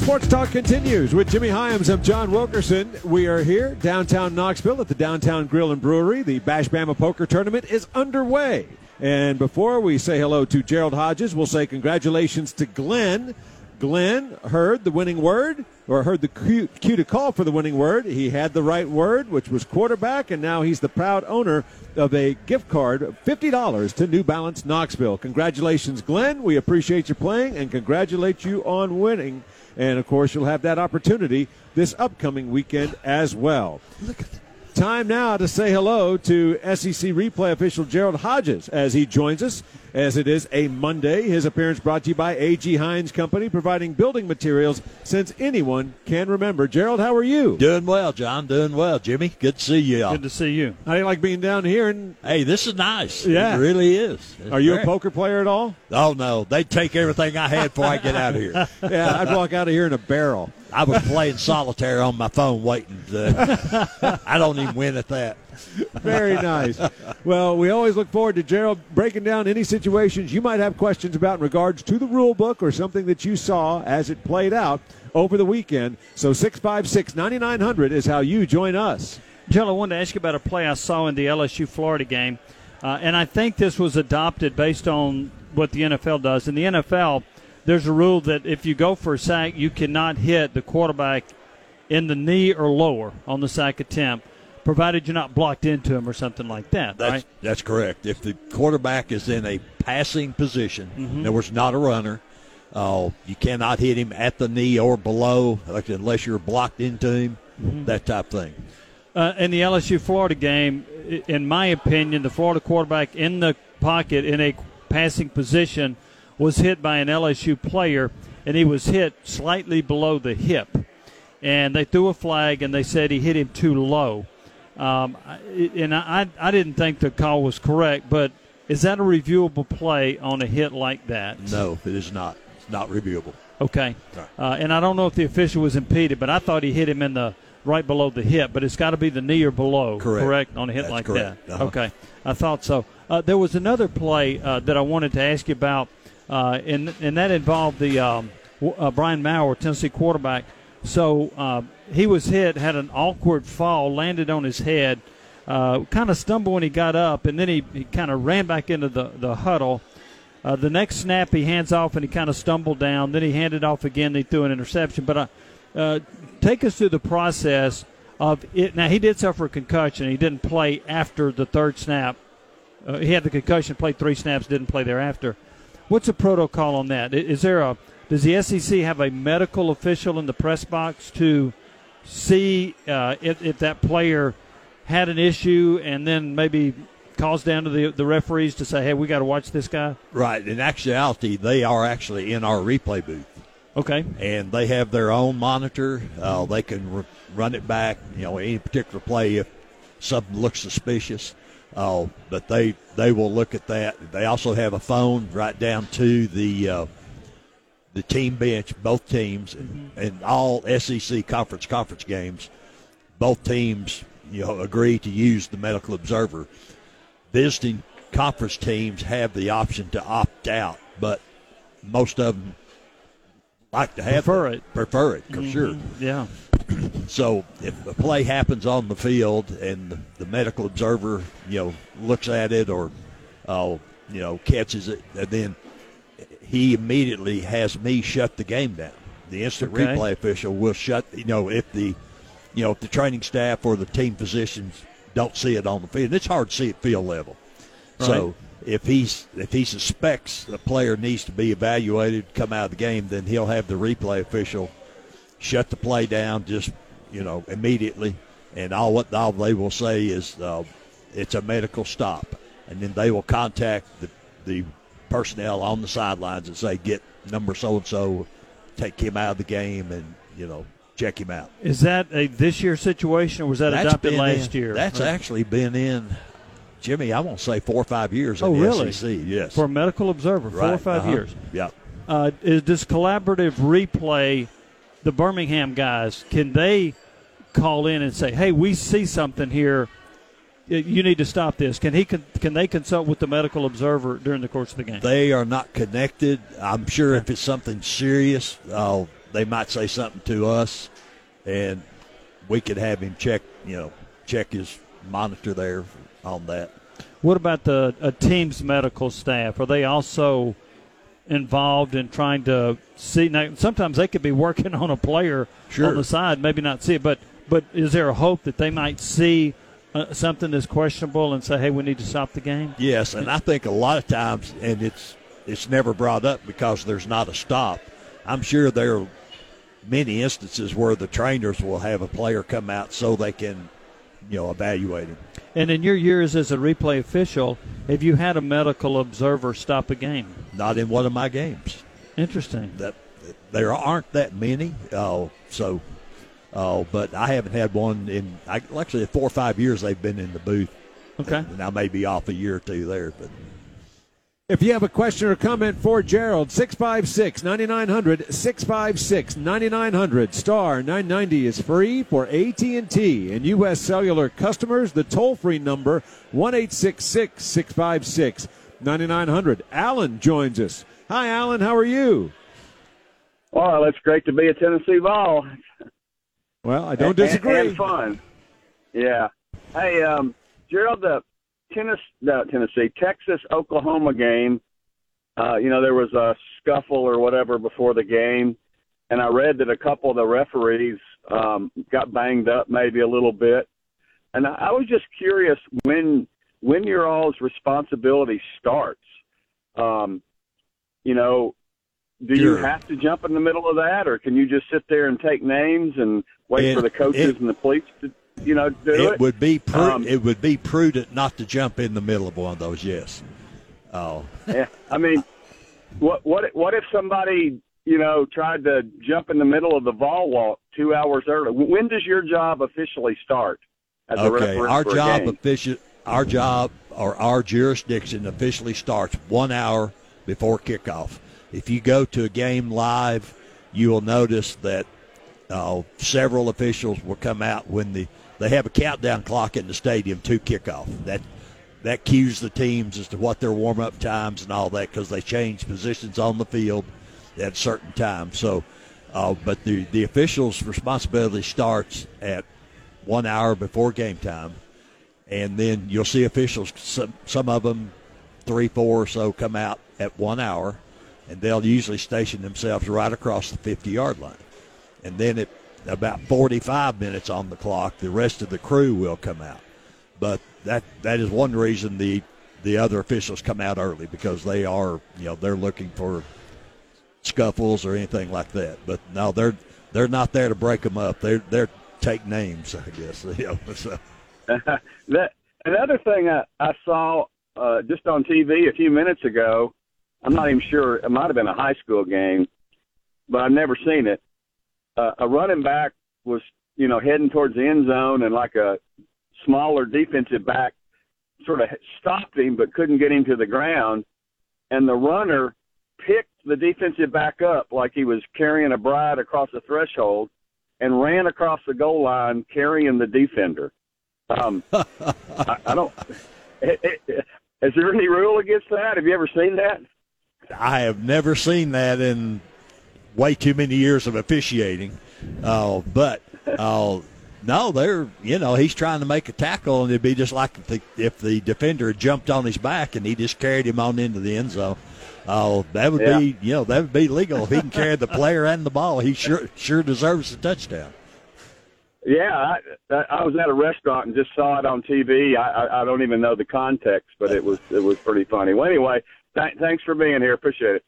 Sports Talk continues with Jimmy Hyams. I'm John Wilkerson. We are here downtown Knoxville at the Downtown Grill and Brewery. The Bash Bama Poker Tournament is underway. And before we say hello to Gerald Hodges, we'll say congratulations to Glenn. Glenn heard the winning word, or heard the cue, cue to call for the winning word. He had the right word, which was quarterback, and now he's the proud owner of a gift card of $50 to New Balance Knoxville. Congratulations, Glenn. We appreciate you playing and congratulate you on winning. And of course, you'll have that opportunity this upcoming weekend as well. Look at Time now to say hello to SEC replay official Gerald Hodges as he joins us as it is a Monday. His appearance brought to you by A.G. Heins Company, providing building materials since anyone can remember. Gerald, how are you? Doing well, John. Doing well, Jimmy. Good to see you. Good to see you. How do you like being down here? And hey, this is nice. Yeah, it really is. It's are you great. a poker player at all? Oh no, they take everything I had before I get out of here. yeah, I'd walk out of here in a barrel. I was playing solitaire on my phone, waiting. To, I don't even win at that. Very nice. Well, we always look forward to Gerald breaking down any situations you might have questions about in regards to the rule book or something that you saw as it played out over the weekend. So 656 9900 is how you join us. Gerald, I wanted to ask you about a play I saw in the LSU Florida game. Uh, and I think this was adopted based on what the NFL does. In the NFL, there's a rule that if you go for a sack, you cannot hit the quarterback in the knee or lower on the sack attempt provided you're not blocked into him or something like that. That's, right? That's correct. If the quarterback is in a passing position, mm-hmm. in other words, not a runner, uh, you cannot hit him at the knee or below, like unless you're blocked into him. Mm-hmm. That type of thing. Uh, in the LSU Florida game, in my opinion, the Florida quarterback in the pocket in a passing position was hit by an LSU player, and he was hit slightly below the hip. And they threw a flag, and they said he hit him too low. Um, and I, I didn't think the call was correct, but is that a reviewable play on a hit like that? No, it is not. It's not reviewable. Okay. Uh, and I don't know if the official was impeded, but I thought he hit him in the right below the hip, but it's got to be the knee or below. Correct. Correct on a hit That's like correct. that. Uh-huh. Okay. I thought so. Uh, there was another play uh, that I wanted to ask you about, uh, and and that involved the um, uh, Brian Maurer, Tennessee quarterback. So uh, he was hit, had an awkward fall, landed on his head, uh, kind of stumbled when he got up, and then he, he kind of ran back into the, the huddle. Uh, the next snap, he hands off and he kind of stumbled down. Then he handed off again. He threw an interception. But uh, uh, take us through the process of it. Now, he did suffer a concussion. He didn't play after the third snap. Uh, he had the concussion, played three snaps, didn't play thereafter. What's the protocol on that? Is there a does the SEC have a medical official in the press box to see uh, if, if that player had an issue and then maybe calls down to the, the referees to say, hey, we got to watch this guy? Right. In actuality, they are actually in our replay booth. Okay. And they have their own monitor. Uh, they can r- run it back, you know, any particular play if something looks suspicious. Uh, but they they will look at that. They also have a phone right down to the uh, the team bench, both teams, mm-hmm. and all SEC conference conference games, both teams, you know, agree to use the medical observer. Visiting conference teams have the option to opt out, but most of them like to have prefer it. Prefer it for mm-hmm. sure. Yeah. So if a play happens on the field and the, the medical observer, you know, looks at it or, uh, you know, catches it, and then he immediately has me shut the game down. The instant okay. replay official will shut. You know, if the, you know, if the training staff or the team physicians don't see it on the field, it's hard to see at field level. Right. So if he's if he suspects the player needs to be evaluated, come out of the game, then he'll have the replay official shut the play down just you know immediately, and all what all they will say is uh, it's a medical stop, and then they will contact the the personnel on the sidelines and say, get number so and so, take him out of the game, and you know check him out. Is that a this year situation, or was that that's adopted last in, year? That's actually been in. Jimmy, I won't say four or five years. Oh, really? SEC, yes. For a medical observer, right. four or 5 uh-huh. years. Yep. Uh, is this collaborative replay? The Birmingham guys can they call in and say, "Hey, we see something here you need to stop this. Can he can they consult with the medical observer during the course of the game? They are not connected. I'm sure if it's something serious, uh, they might say something to us, and we could have him check, you know, check his monitor there on that. What about the a team's medical staff? Are they also involved in trying to see? Now, sometimes they could be working on a player Sure. on the side, maybe not see it, but but is there a hope that they might see uh, something that's questionable and say, "Hey, we need to stop the game"? Yes, and I think a lot of times, and it's it's never brought up because there's not a stop. I'm sure there are many instances where the trainers will have a player come out so they can, you know, evaluate him. And in your years as a replay official, have you had a medical observer stop a game? Not in one of my games. Interesting. That there aren't that many. Uh, so, uh, but I haven't had one in. I, actually, four or five years they've been in the booth. Okay. And I may be off a year or two there, but If you have a question or comment for Gerald, 656 9900, 656 9900, star 990 is free for AT&T and U.S. Cellular customers. The toll-free number, 1-866-656-9900. Alan joins us. Hi, Alan. How are you? Well, it's great to be a Tennessee Vol. Well, I don't And- disagree. And, fun. Yeah. Hey, um, Gerald, the Tennessee, no, Tennessee, Texas, Oklahoma game. Uh, you know, there was a scuffle or whatever before the game, and I read that a couple of the referees um, got banged up maybe a little bit. And I, I was just curious when when your all's responsibility starts. Um, you know, do you have to jump in the middle of that, or can you just sit there and take names and wait It- for the coaches it- and the police to, you know, do it, it? would be pru- Um, it would be prudent not to jump in the middle of one of those. Yes. Oh, Yeah, I mean, what what what if somebody you know tried to jump in the middle of the ball walk two hours early? When does your job officially start as okay. Our job official, our job or our jurisdiction officially starts one hour before kickoff. If you go to a game live, you will notice that uh, several officials will come out when the they have a countdown clock in the stadium to kickoff. That that cues the teams as to what their warm up times and all that because they change positions on the field at certain times. So, uh, but the the officials' responsibility starts at one hour before game time, and then you'll see officials. Some some of them, three, four or so, come out at one hour, and they'll usually station themselves right across the fifty yard line, and then at about forty five minutes on the clock, the rest of the crew will come out. But that that is one reason the the other officials come out early because they are you know they're looking for scuffles or anything like that. But no, they're they're not there to break them up. They're they're take names, I guess. You know, so. that another thing I, I saw uh, just on TV a few minutes ago. I'm not even sure. It might have been a high school game, but I've never seen it. Uh, a running back was, you know, heading towards the end zone, and like a smaller defensive back sort of stopped him, but couldn't get him to the ground. And the runner picked the defensive back up like he was carrying a bride across the threshold, and ran across the goal line carrying the defender. Um, I, I don't. Is there any rule against that? Have you ever seen that? I have never seen that in way too many years of officiating. Uh, but uh, no, they're you know he's trying to make a tackle, and it'd be just like if the, if the defender had jumped on his back and he just carried him on into the end zone. Oh, that would Yeah. be you know that would be legal if he can carry the player and the ball. He sure sure deserves a touchdown. Yeah, I, I was at a restaurant and just saw it on TV. I, I, I don't even know the context, but it was it was pretty funny. Well, anyway, th- thanks for being here. Appreciate it.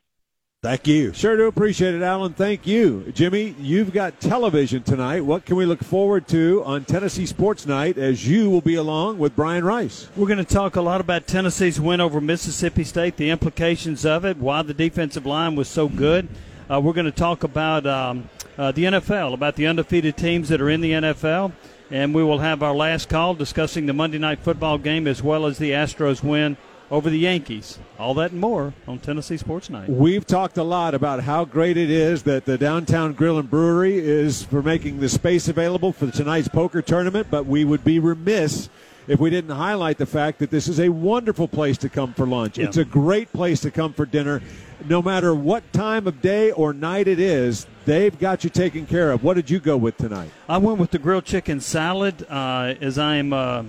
Thank you. Sure do appreciate it, Alan. Thank you. Jimmy, you've got television tonight. What can we look forward to on Tennessee Sports Night as you will be along with Brian Rice? We're going to talk a lot about Tennessee's win over Mississippi State, the implications of it, why the defensive line was so good. Uh, we're going to talk about um, uh, the NFL, about the undefeated teams that are in the NFL, and we will have our last call discussing the Monday night football game as well as the Astros win over the Yankees. All that and more on Tennessee Sports Night. We've talked a lot about how great it is that the Downtown Grill and Brewery is for making the space available for tonight's poker tournament, but we would be remiss if we didn't highlight the fact that this is a wonderful place to come for lunch. Yeah. It's a great place to come for dinner. No matter what time of day or night it is, They've got you taken care of. What did you go with tonight? I went with the grilled chicken salad uh, as I'm uh,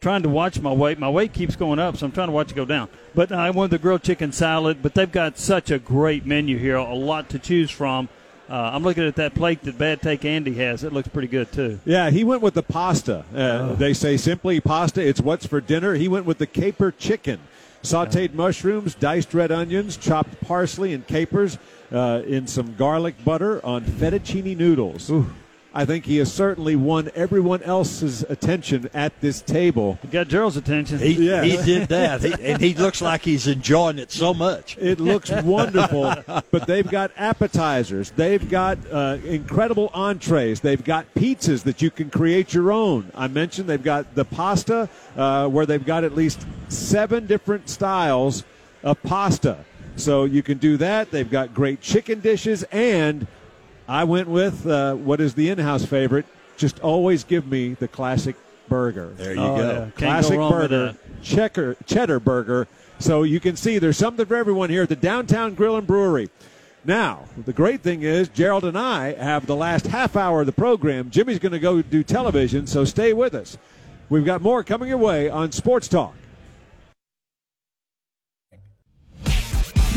trying to watch my weight. My weight keeps going up, so I'm trying to watch it go down. But I wanted the grilled chicken salad. But they've got such a great menu here, a lot to choose from. Uh, I'm looking at that plate that Bad Take Andy has. It looks pretty good too. Yeah, he went with the pasta. Uh, oh. They say simply pasta. It's what's for dinner. He went with the caper chicken, sautéed mushrooms, diced red onions, chopped parsley and capers uh, in some garlic butter on fettuccine noodles. Ooh. I think he has certainly won everyone else's attention at this table. He got Gerald's attention. He, yes. he did that, he, and he looks like he's enjoying it so much. It looks wonderful, but they've got appetizers. They've got uh, incredible entrees. They've got pizzas that you can create your own. I mentioned they've got the pasta, uh, where they've got at least seven different styles of pasta. So you can do that. They've got great chicken dishes, and I went with uh, what is the in-house favorite. Just always give me the classic burger. There you oh, go. Yeah. Classic go burger, checker, cheddar burger. So you can see there's something for everyone here at the Downtown Grill and Brewery. Now, the great thing is Gerald and I have the last half hour of the program. Jimmy's going to go do television, so stay with us. We've got more coming your way on Sports Talk.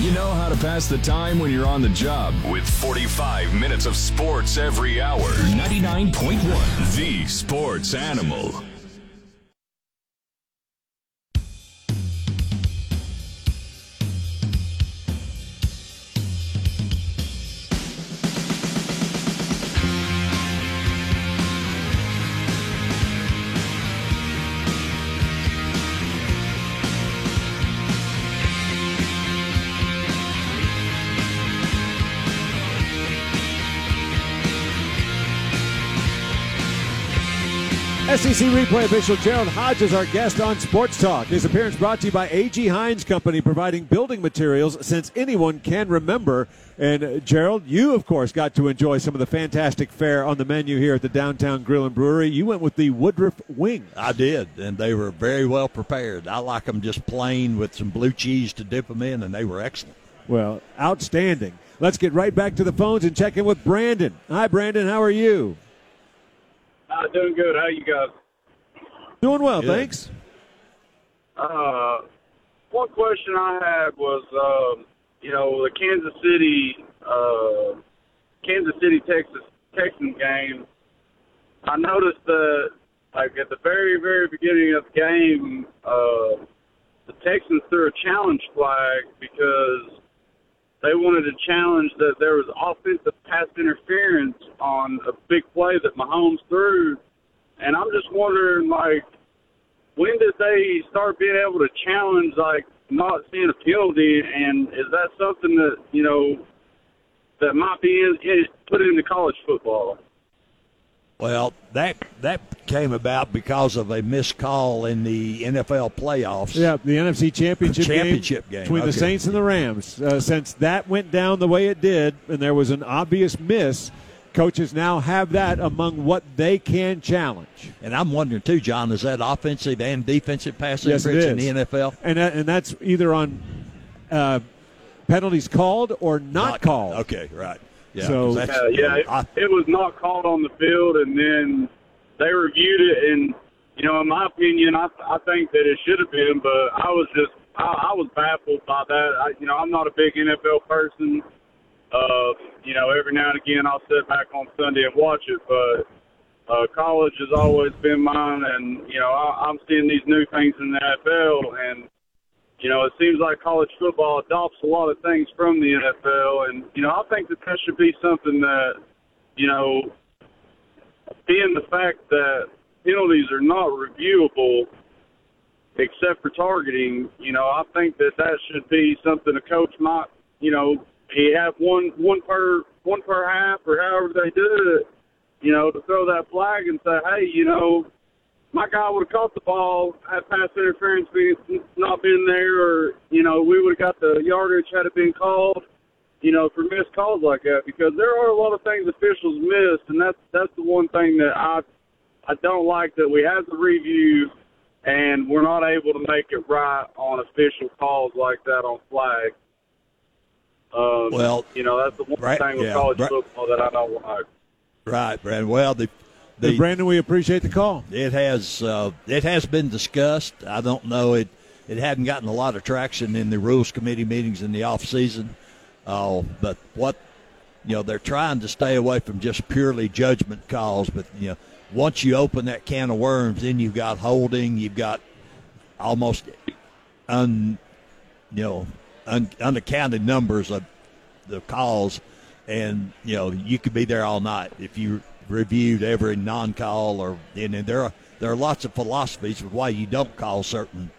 You know how to pass the time when you're on the job. With 45 minutes of sports every hour. 99.1. The Sports Animal. SEC replay official Gerald Hodge is our guest on Sports Talk. His appearance brought to you by A.G. Heins Company, providing building materials since anyone can remember. And uh, Gerald, you of course got to enjoy some of the fantastic fare on the menu here at the Downtown Grill and Brewery. You went with the Woodruff Wing. I did, and they were very well prepared. I like them just plain with some blue cheese to dip them in, and they were excellent. Well, outstanding. Let's get right back to the phones and check in with Brandon. Hi, Brandon. How are you? Uh, doing good. How you guys? Doing well, good. thanks. Uh, one question I had was, um, you know, the Kansas City, uh, Kansas City, Texas, Texan game. I noticed that, like at the very, very beginning of the game, uh, the Texans threw a challenge flag because they wanted to challenge that there was offensive pass interference on a big play that Mahomes threw. And I'm just wondering, like, when did they start being able to challenge, like, not seeing a penalty? And is that something that, you know, that might be in, in, put into college football? Well, that that came about because of a missed call in the NFL playoffs. Yeah, the NFC Championship, championship game, game, between okay. the Saints and the Rams. Uh, since that went down the way it did, and there was an obvious miss, coaches now have that among what they can challenge. And I'm wondering too, John, is that offensive and defensive pass yes, interference in the NFL? And that, and that's either on uh, penalties called or not, not called. Okay, right. Yeah, so yeah, yeah it, I, it was not called on the field, and then they reviewed it, and you know, in my opinion, I I think that it should have been, but I was just I, I was baffled by that. I, you know, I'm not a big NFL person. Uh, you know, every now and again I'll sit back on Sunday and watch it, but uh, college has always been mine, and you know I, I'm seeing these new things in the NFL, and you know, it seems like college football adopts a lot of things from the NFL, and you know, I think that that should be something that, you know, being the fact that penalties are not reviewable except for targeting, you know, I think that that should be something a coach might, you know, he have one one per one per half or however they do it, you know, to throw that flag and say, hey, you know, my guy would have caught the ball had pass interference being not been there, or you know we would have got the yardage had it been called, you know, for missed calls like that. Because there are a lot of things officials missed, and that's that's the one thing that I I don't like that we have the review and we're not able to make it right on official calls like that on flag. Um, Well, you know that's the one right, thing with yeah, college right. football that I don't like. Right, Brandon. Well, the, the Brandon, we appreciate the call. it has uh, it has been discussed. I don't know it. It hadn't gotten a lot of traction in the rules committee meetings in the off season. Uh, but what you know, they're trying to stay away from just purely judgment calls. But you know, once you open that can of worms, then you've got holding. You've got almost un you know un, unaccounted numbers of the calls, and you know you could be there all night if you reviewed every non-call or and, and there are there are lots of philosophies of why you don't call certain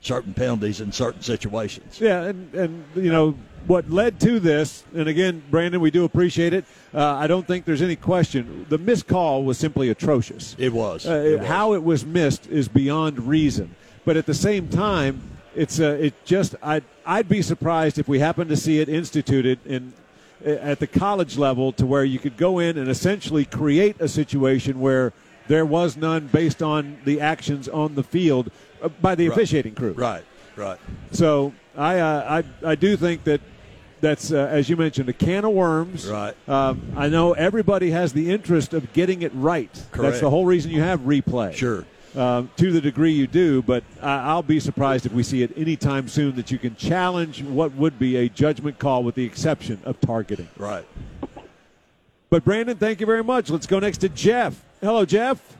certain penalties in certain situations. Yeah, and, and you know what led to this, and again, Brandon, we do appreciate it. Uh, I don't think there's any question. The missed call was simply atrocious. It was. Uh, It was. How it was missed is beyond reason. But at the same time, it's uh, it just I'd I'd be surprised if we happen to see it instituted in at the college level to where you could go in and essentially create a situation where there was none based on the actions on the field uh, by the Right. officiating crew. Right, right. So I uh, I I do think that that's uh, as you mentioned a can of worms. Right. Um, I know everybody has the interest of getting it right. Correct. That's the whole reason you have replay. Sure. Um, to the degree you do, but I, I'll be surprised if we see it anytime soon that you can challenge what would be a judgment call with the exception of targeting. Right. But Brandon, thank you very much. Let's go next to Jeff. Hello, Jeff.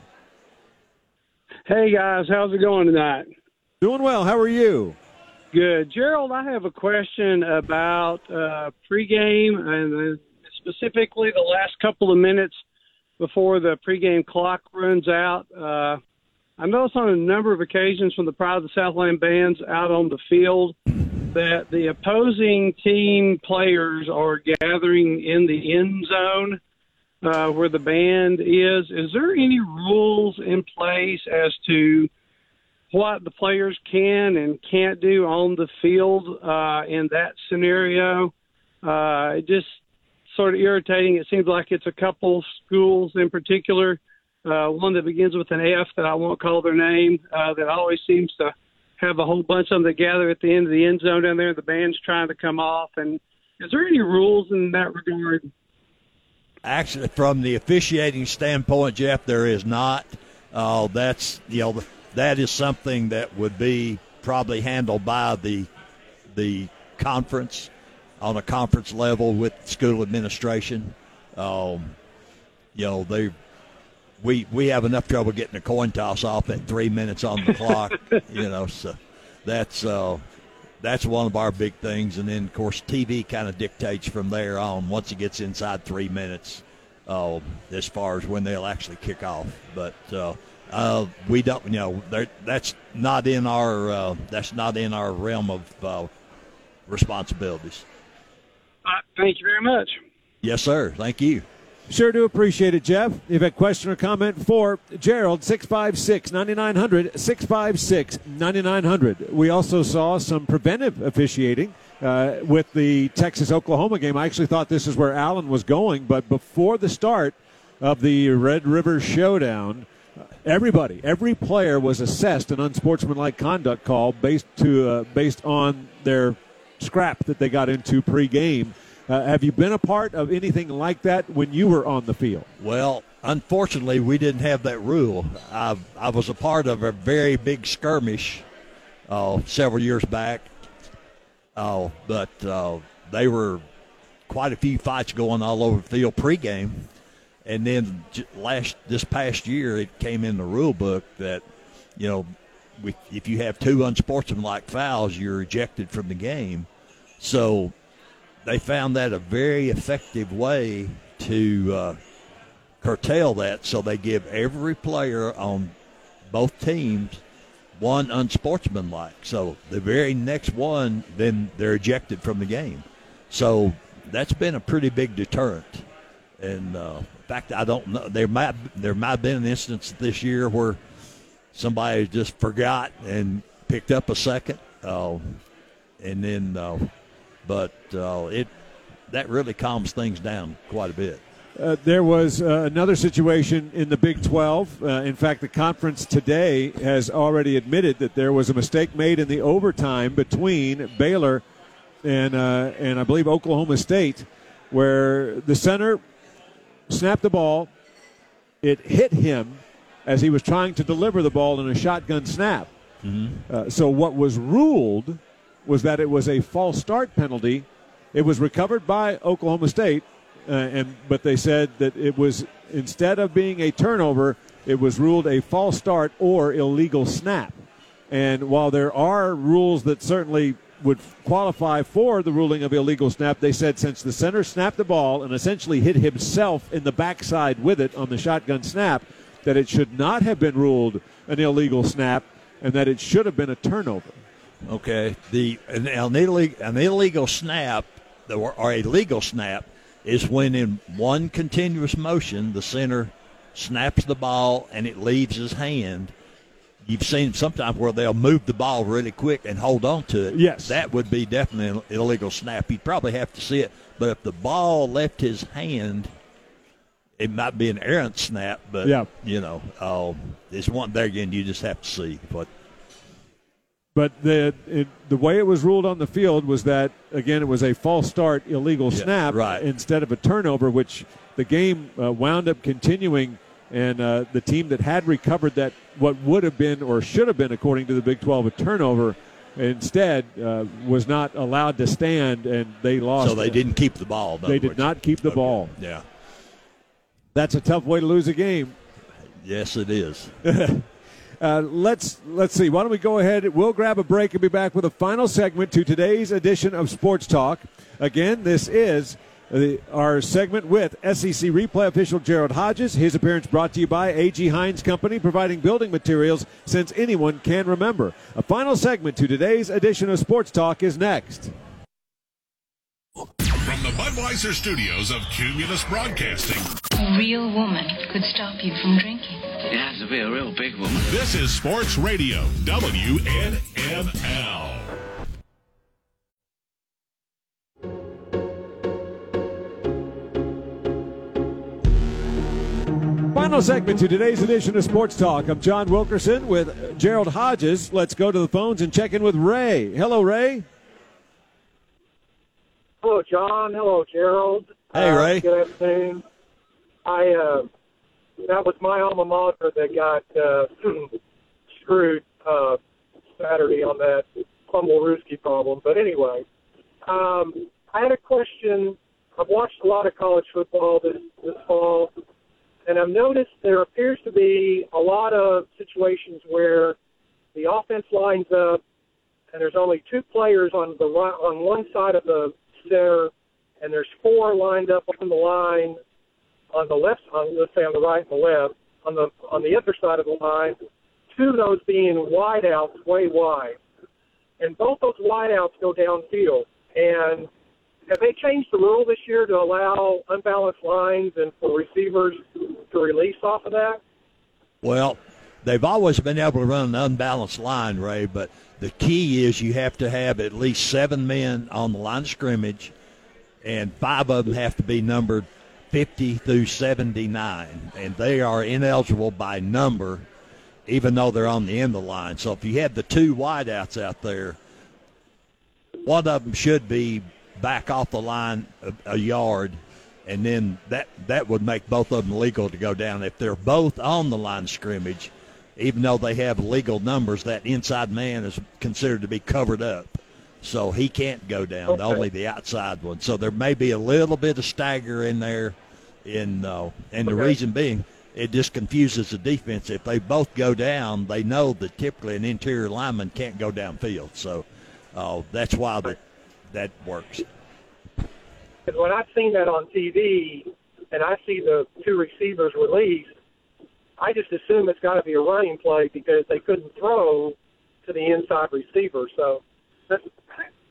Hey guys, how's it going tonight? Doing well. How are you? Good. Gerald, I have a question about uh, pregame and uh, specifically the last couple of minutes before the pregame clock runs out. Uh, I noticed on a number of occasions from the Pride of the Southland bands out on the field that the opposing team players are gathering in the end zone uh, where the band is. Is there any rules in place as to what the players can and can't do on the field uh, in that scenario. Uh, just sort of irritating. It seems like it's a couple schools in particular, uh, one that begins with an F that I won't call their name, uh, that always seems to have a whole bunch of them that gather at the end of the end zone down there. The band's trying to come off. And is there any rules in that regard? Actually, from the officiating standpoint, Jeff, there is not. Uh, that's you know that is something that would be probably handled by the the conference on a conference level with school administration. Um, you know they we we have enough trouble getting a coin toss off at three minutes on the clock. You know, so that's uh, that's one of our big things. And then, of course, TV kind of dictates from there on once it gets inside three minutes uh, as far as when they'll actually kick off. But uh, uh, we don't, you know, that's not in our uh, that's not in our realm of uh, responsibilities. Uh, thank you very much. Yes, sir. Thank you. Sure do appreciate it, Jeff. If you have a question or comment for Gerald, 656 9900, 656 9900. We also saw some preventive officiating uh, with the Texas Oklahoma game. I actually thought this is where Allen was going, but before the start of the Red River Showdown, everybody, every player was assessed an unsportsmanlike conduct call based to uh, based on their scrap that they got into pregame. Uh, have you been a part of anything like that when you were on the field? Well, unfortunately, we didn't have that rule. I, I was a part of a very big skirmish uh, several years back, uh, but uh, they were quite a few fights going all over the field pregame. And then last this past year, it came in the rule book that you know, if you have two unsportsmanlike fouls, you're ejected from the game. So they found that a very effective way to uh, curtail that. So they give every player on both teams one unsportsmanlike. So the very next one, then they're ejected from the game. So that's been a pretty big deterrent. And uh, in fact, I don't know. There might there might have been an instance this year where somebody just forgot and picked up a second, uh, and then, uh, but uh, it that really calms things down quite a bit. Uh, there was uh, another situation in the Big 12. Uh, in fact, the conference today has already admitted that there was a mistake made in the overtime between Baylor and uh, and I believe Oklahoma State, where the center snapped the ball. It hit him as he was trying to deliver the ball in a shotgun snap. Uh, so what was ruled was that it was a false start penalty. It was recovered by Oklahoma State, uh, and but they said that it was instead of being a turnover, it was ruled a false start or illegal snap. And while there are rules that certainly would qualify for the ruling of illegal snap, they said since the center snapped the ball and essentially hit himself in the backside with it on the shotgun snap, that it should not have been ruled an illegal snap and that it should have been a turnover. Okay, the an, an, illegal, an illegal snap or, or a legal snap is when in one continuous motion the center snaps the ball and it leaves his hand. You've seen sometimes where they'll move the ball really quick and hold on to it. Yes. that would be definitely an illegal snap. You'd probably have to see it, but if the ball left his hand, it might be an errant snap. But Yeah. you know, uh, there's one there again. You just have to see. But But the it, the way it was ruled on the field was that again it was a false start, illegal Yeah, snap right. instead of a turnover, which the game uh, wound up continuing. And uh, the team that had recovered that what would have been or should have been, according to the Big 12, a turnover, instead uh, was not allowed to stand, and they lost. so they didn't keep the ball. They did words. not keep the Okay. ball. Yeah. That's a tough way to lose a game. Yes, it is. Uh, let's let's see. Why don't we go ahead? We'll grab a break and be back with a final segment to today's edition of Sports Talk. Again, this is the, our segment with SEC replay official Gerald Hodges. His appearance brought to you by A.G. Heins Company, providing building materials since anyone can remember. A final segment to today's edition of Sports Talk is next. From the Budweiser studios of Cumulus Broadcasting, A real woman could stop you from drinking. It has to be a real big woman. this is Sports Radio, WNML. Final segment to today's edition of Sports Talk. I'm John Wilkerson with Gerald Hodges. Let's go to the phones and check in with Ray. Hello, Ray. Hello, John. Hello, Gerald. Hey, Uh, Ray. good afternoon. I uh, that was my alma mater that got uh, screwed uh, Saturday on that fumblerooski problem. But anyway, um, I had a question. I've watched a lot of college football this this fall, and I've noticed there appears to be a lot of situations where the offense lines up, and there's only two players on the on one side of the center, and there's four lined up on the line on the left, on, let's say on the right and the left, on the on the other side of the line, two of those being wideouts way wide, and both those wideouts go downfield. And have they changed the rule this year to allow unbalanced lines and for receivers to release off of that? Well, they've always been able to run an unbalanced line, Ray, but the key is you have to have at least seven men on the line of scrimmage, and five of them have to be numbered 50 through 79, and they are ineligible by number, even though they're on the end of the line. So if you have the two wideouts out there, one of them should be back off the line a, a yard, and then that that would make both of them legal to go down. If they're both on the line scrimmage, even though they have legal numbers, that inside man is considered to be covered up, so he can't go down. Okay. Only the outside one. So there may be a little bit of stagger in there, in uh, and the reason being. It just confuses the defense. If they both go down, they know that typically an interior lineman can't go downfield. So uh, that's why that that works. When I've seen that on TV and I see the two receivers released, I just assume it's got to be a running play because they couldn't throw to the inside receiver. So that's,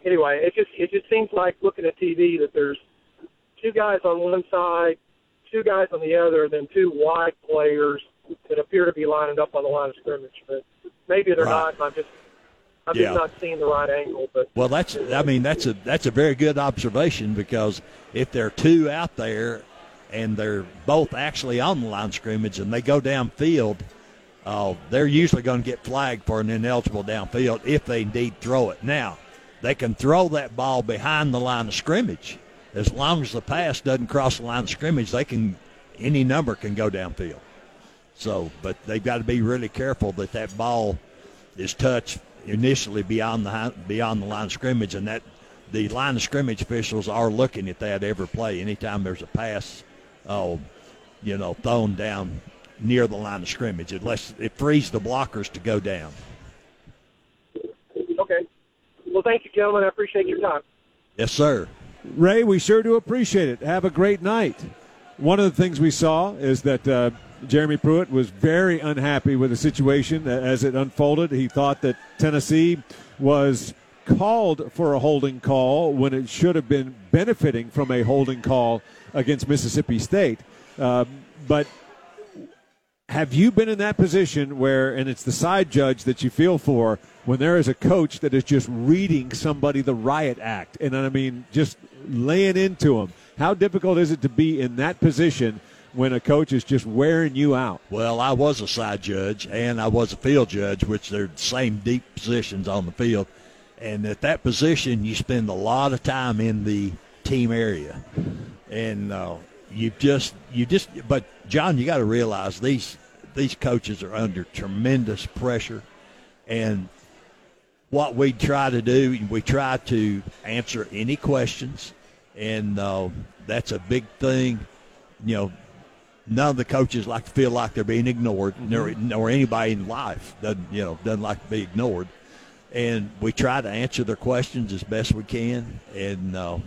anyway, it just it just seems like looking at TV that there's two guys on one side, two guys on the other, and then two wide players that appear to be lining up on the line of scrimmage. But maybe they're Right. not. I'm just I'm Yeah. just not seeing the right angle. But Well, that's I mean that's a that's a very good observation because if there are two out there and they're both actually on the line of scrimmage and they go downfield, uh, they're usually going to get flagged for an ineligible downfield if they indeed throw it. Now, they can throw that ball behind the line of scrimmage. As long as the pass doesn't cross the line of scrimmage, they can any number can go downfield. So, but they've got to be really careful that that ball is touched initially beyond the beyond the line of scrimmage, and that the line of scrimmage officials are looking at that every play. Anytime there's a pass, oh, you know, thrown down near the line of scrimmage, unless it frees the blockers to go down. Okay. Well, thank you, gentlemen. I appreciate your time. Yes, sir. Ray, we sure do appreciate it. Have a great night. One of the things we saw is that uh, Jeremy Pruitt was very unhappy with the situation as it unfolded. He thought that Tennessee was called for a holding call when it should have been benefiting from a holding call against Mississippi State. Uh, but have you been in that position where, and it's the side judge that you feel for, when there is a coach that is just reading somebody the riot act, and I mean, just laying into them? How difficult is it to be in that position when a coach is just wearing you out? Well, I was a side judge and I was a field judge, which they're the same deep positions on the field. And at that position, you spend a lot of time in the team area, and uh, you just you just. But John, you got to realize these these coaches are under tremendous pressure, and what we try to do, we try to answer any questions, and uh, that's a big thing. You know, none of the coaches like to feel like they're being ignored, mm-hmm. nor, nor anybody in life doesn't you know doesn't like to be ignored. And we try to answer their questions as best we can, and uh,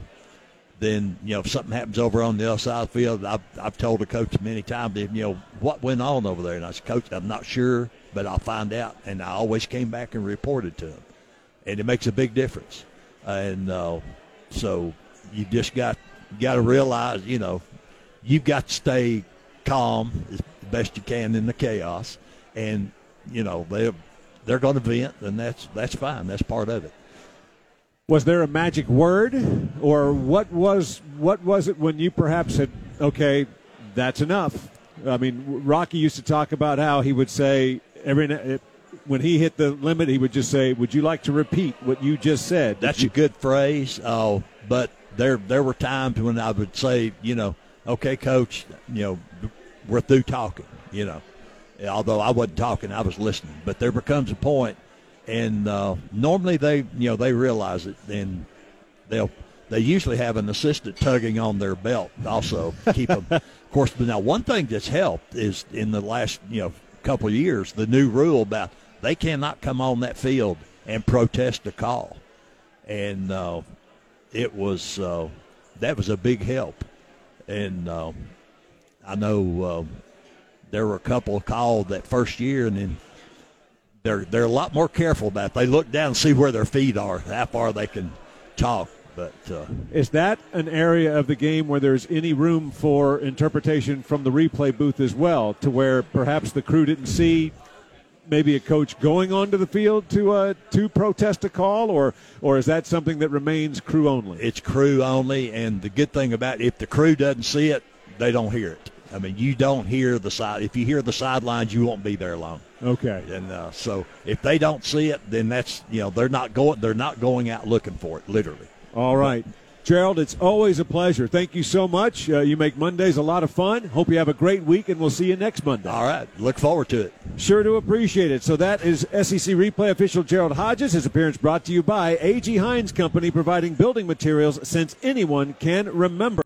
then you know if something happens over on the other side of the field, I've, I've told the coach many times, you know what went on over there, and I said, Coach, I'm not sure, but I'll find out. And I always came back and reported to him, and it makes a big difference. And uh, so you just got got to realize, you know, you've got to stay calm as best you can in the chaos, and you know they they're going to vent, and that's that's fine. That's part of it. Was there a magic word, or what was what was it when you perhaps said, "Okay, that's enough"? I mean, Rocky used to talk about how he would say every when he hit the limit, he would just say, "Would you like to repeat what you just said?" That's you- a good phrase. Oh, but there there were times when I would say, you know, okay, coach, you know, we're through talking, you know. Although I wasn't talking, I was listening. But there becomes a point, and uh, normally they, you know, they realize it, and they'll they usually have an assistant tugging on their belt also keep them. of course, but now one thing that's helped is in the last you know couple of years the new rule about they cannot come on that field and protest a call, and uh, it was uh, that was a big help, and uh, I know uh, there were a couple called that first year, and then they're they're a lot more careful about. It. They look down and see where their feet are, how far they can talk. But uh, is that an area of the game where there's any room for interpretation from the replay booth as well, to where perhaps the crew didn't see maybe a coach going onto the field to uh, to protest a call, or or is that something that remains crew only? It's crew only, and the good thing about it, if the crew doesn't see it, they don't hear it. I mean, you don't hear the side. If you hear the sidelines, you won't be there long. Okay. And uh, so if they don't see it, then that's you know they're not going they're not going out looking for it literally. All right. But, Gerald, it's always a pleasure. Thank you so much. Uh, you make Mondays a lot of fun. Hope you have a great week, and we'll see you next Monday. All right. Look forward to it. Sure do appreciate it. So that is SEC replay official Gerald Hodges. His appearance brought to you by A.G. Heins Company, providing building materials since anyone can remember.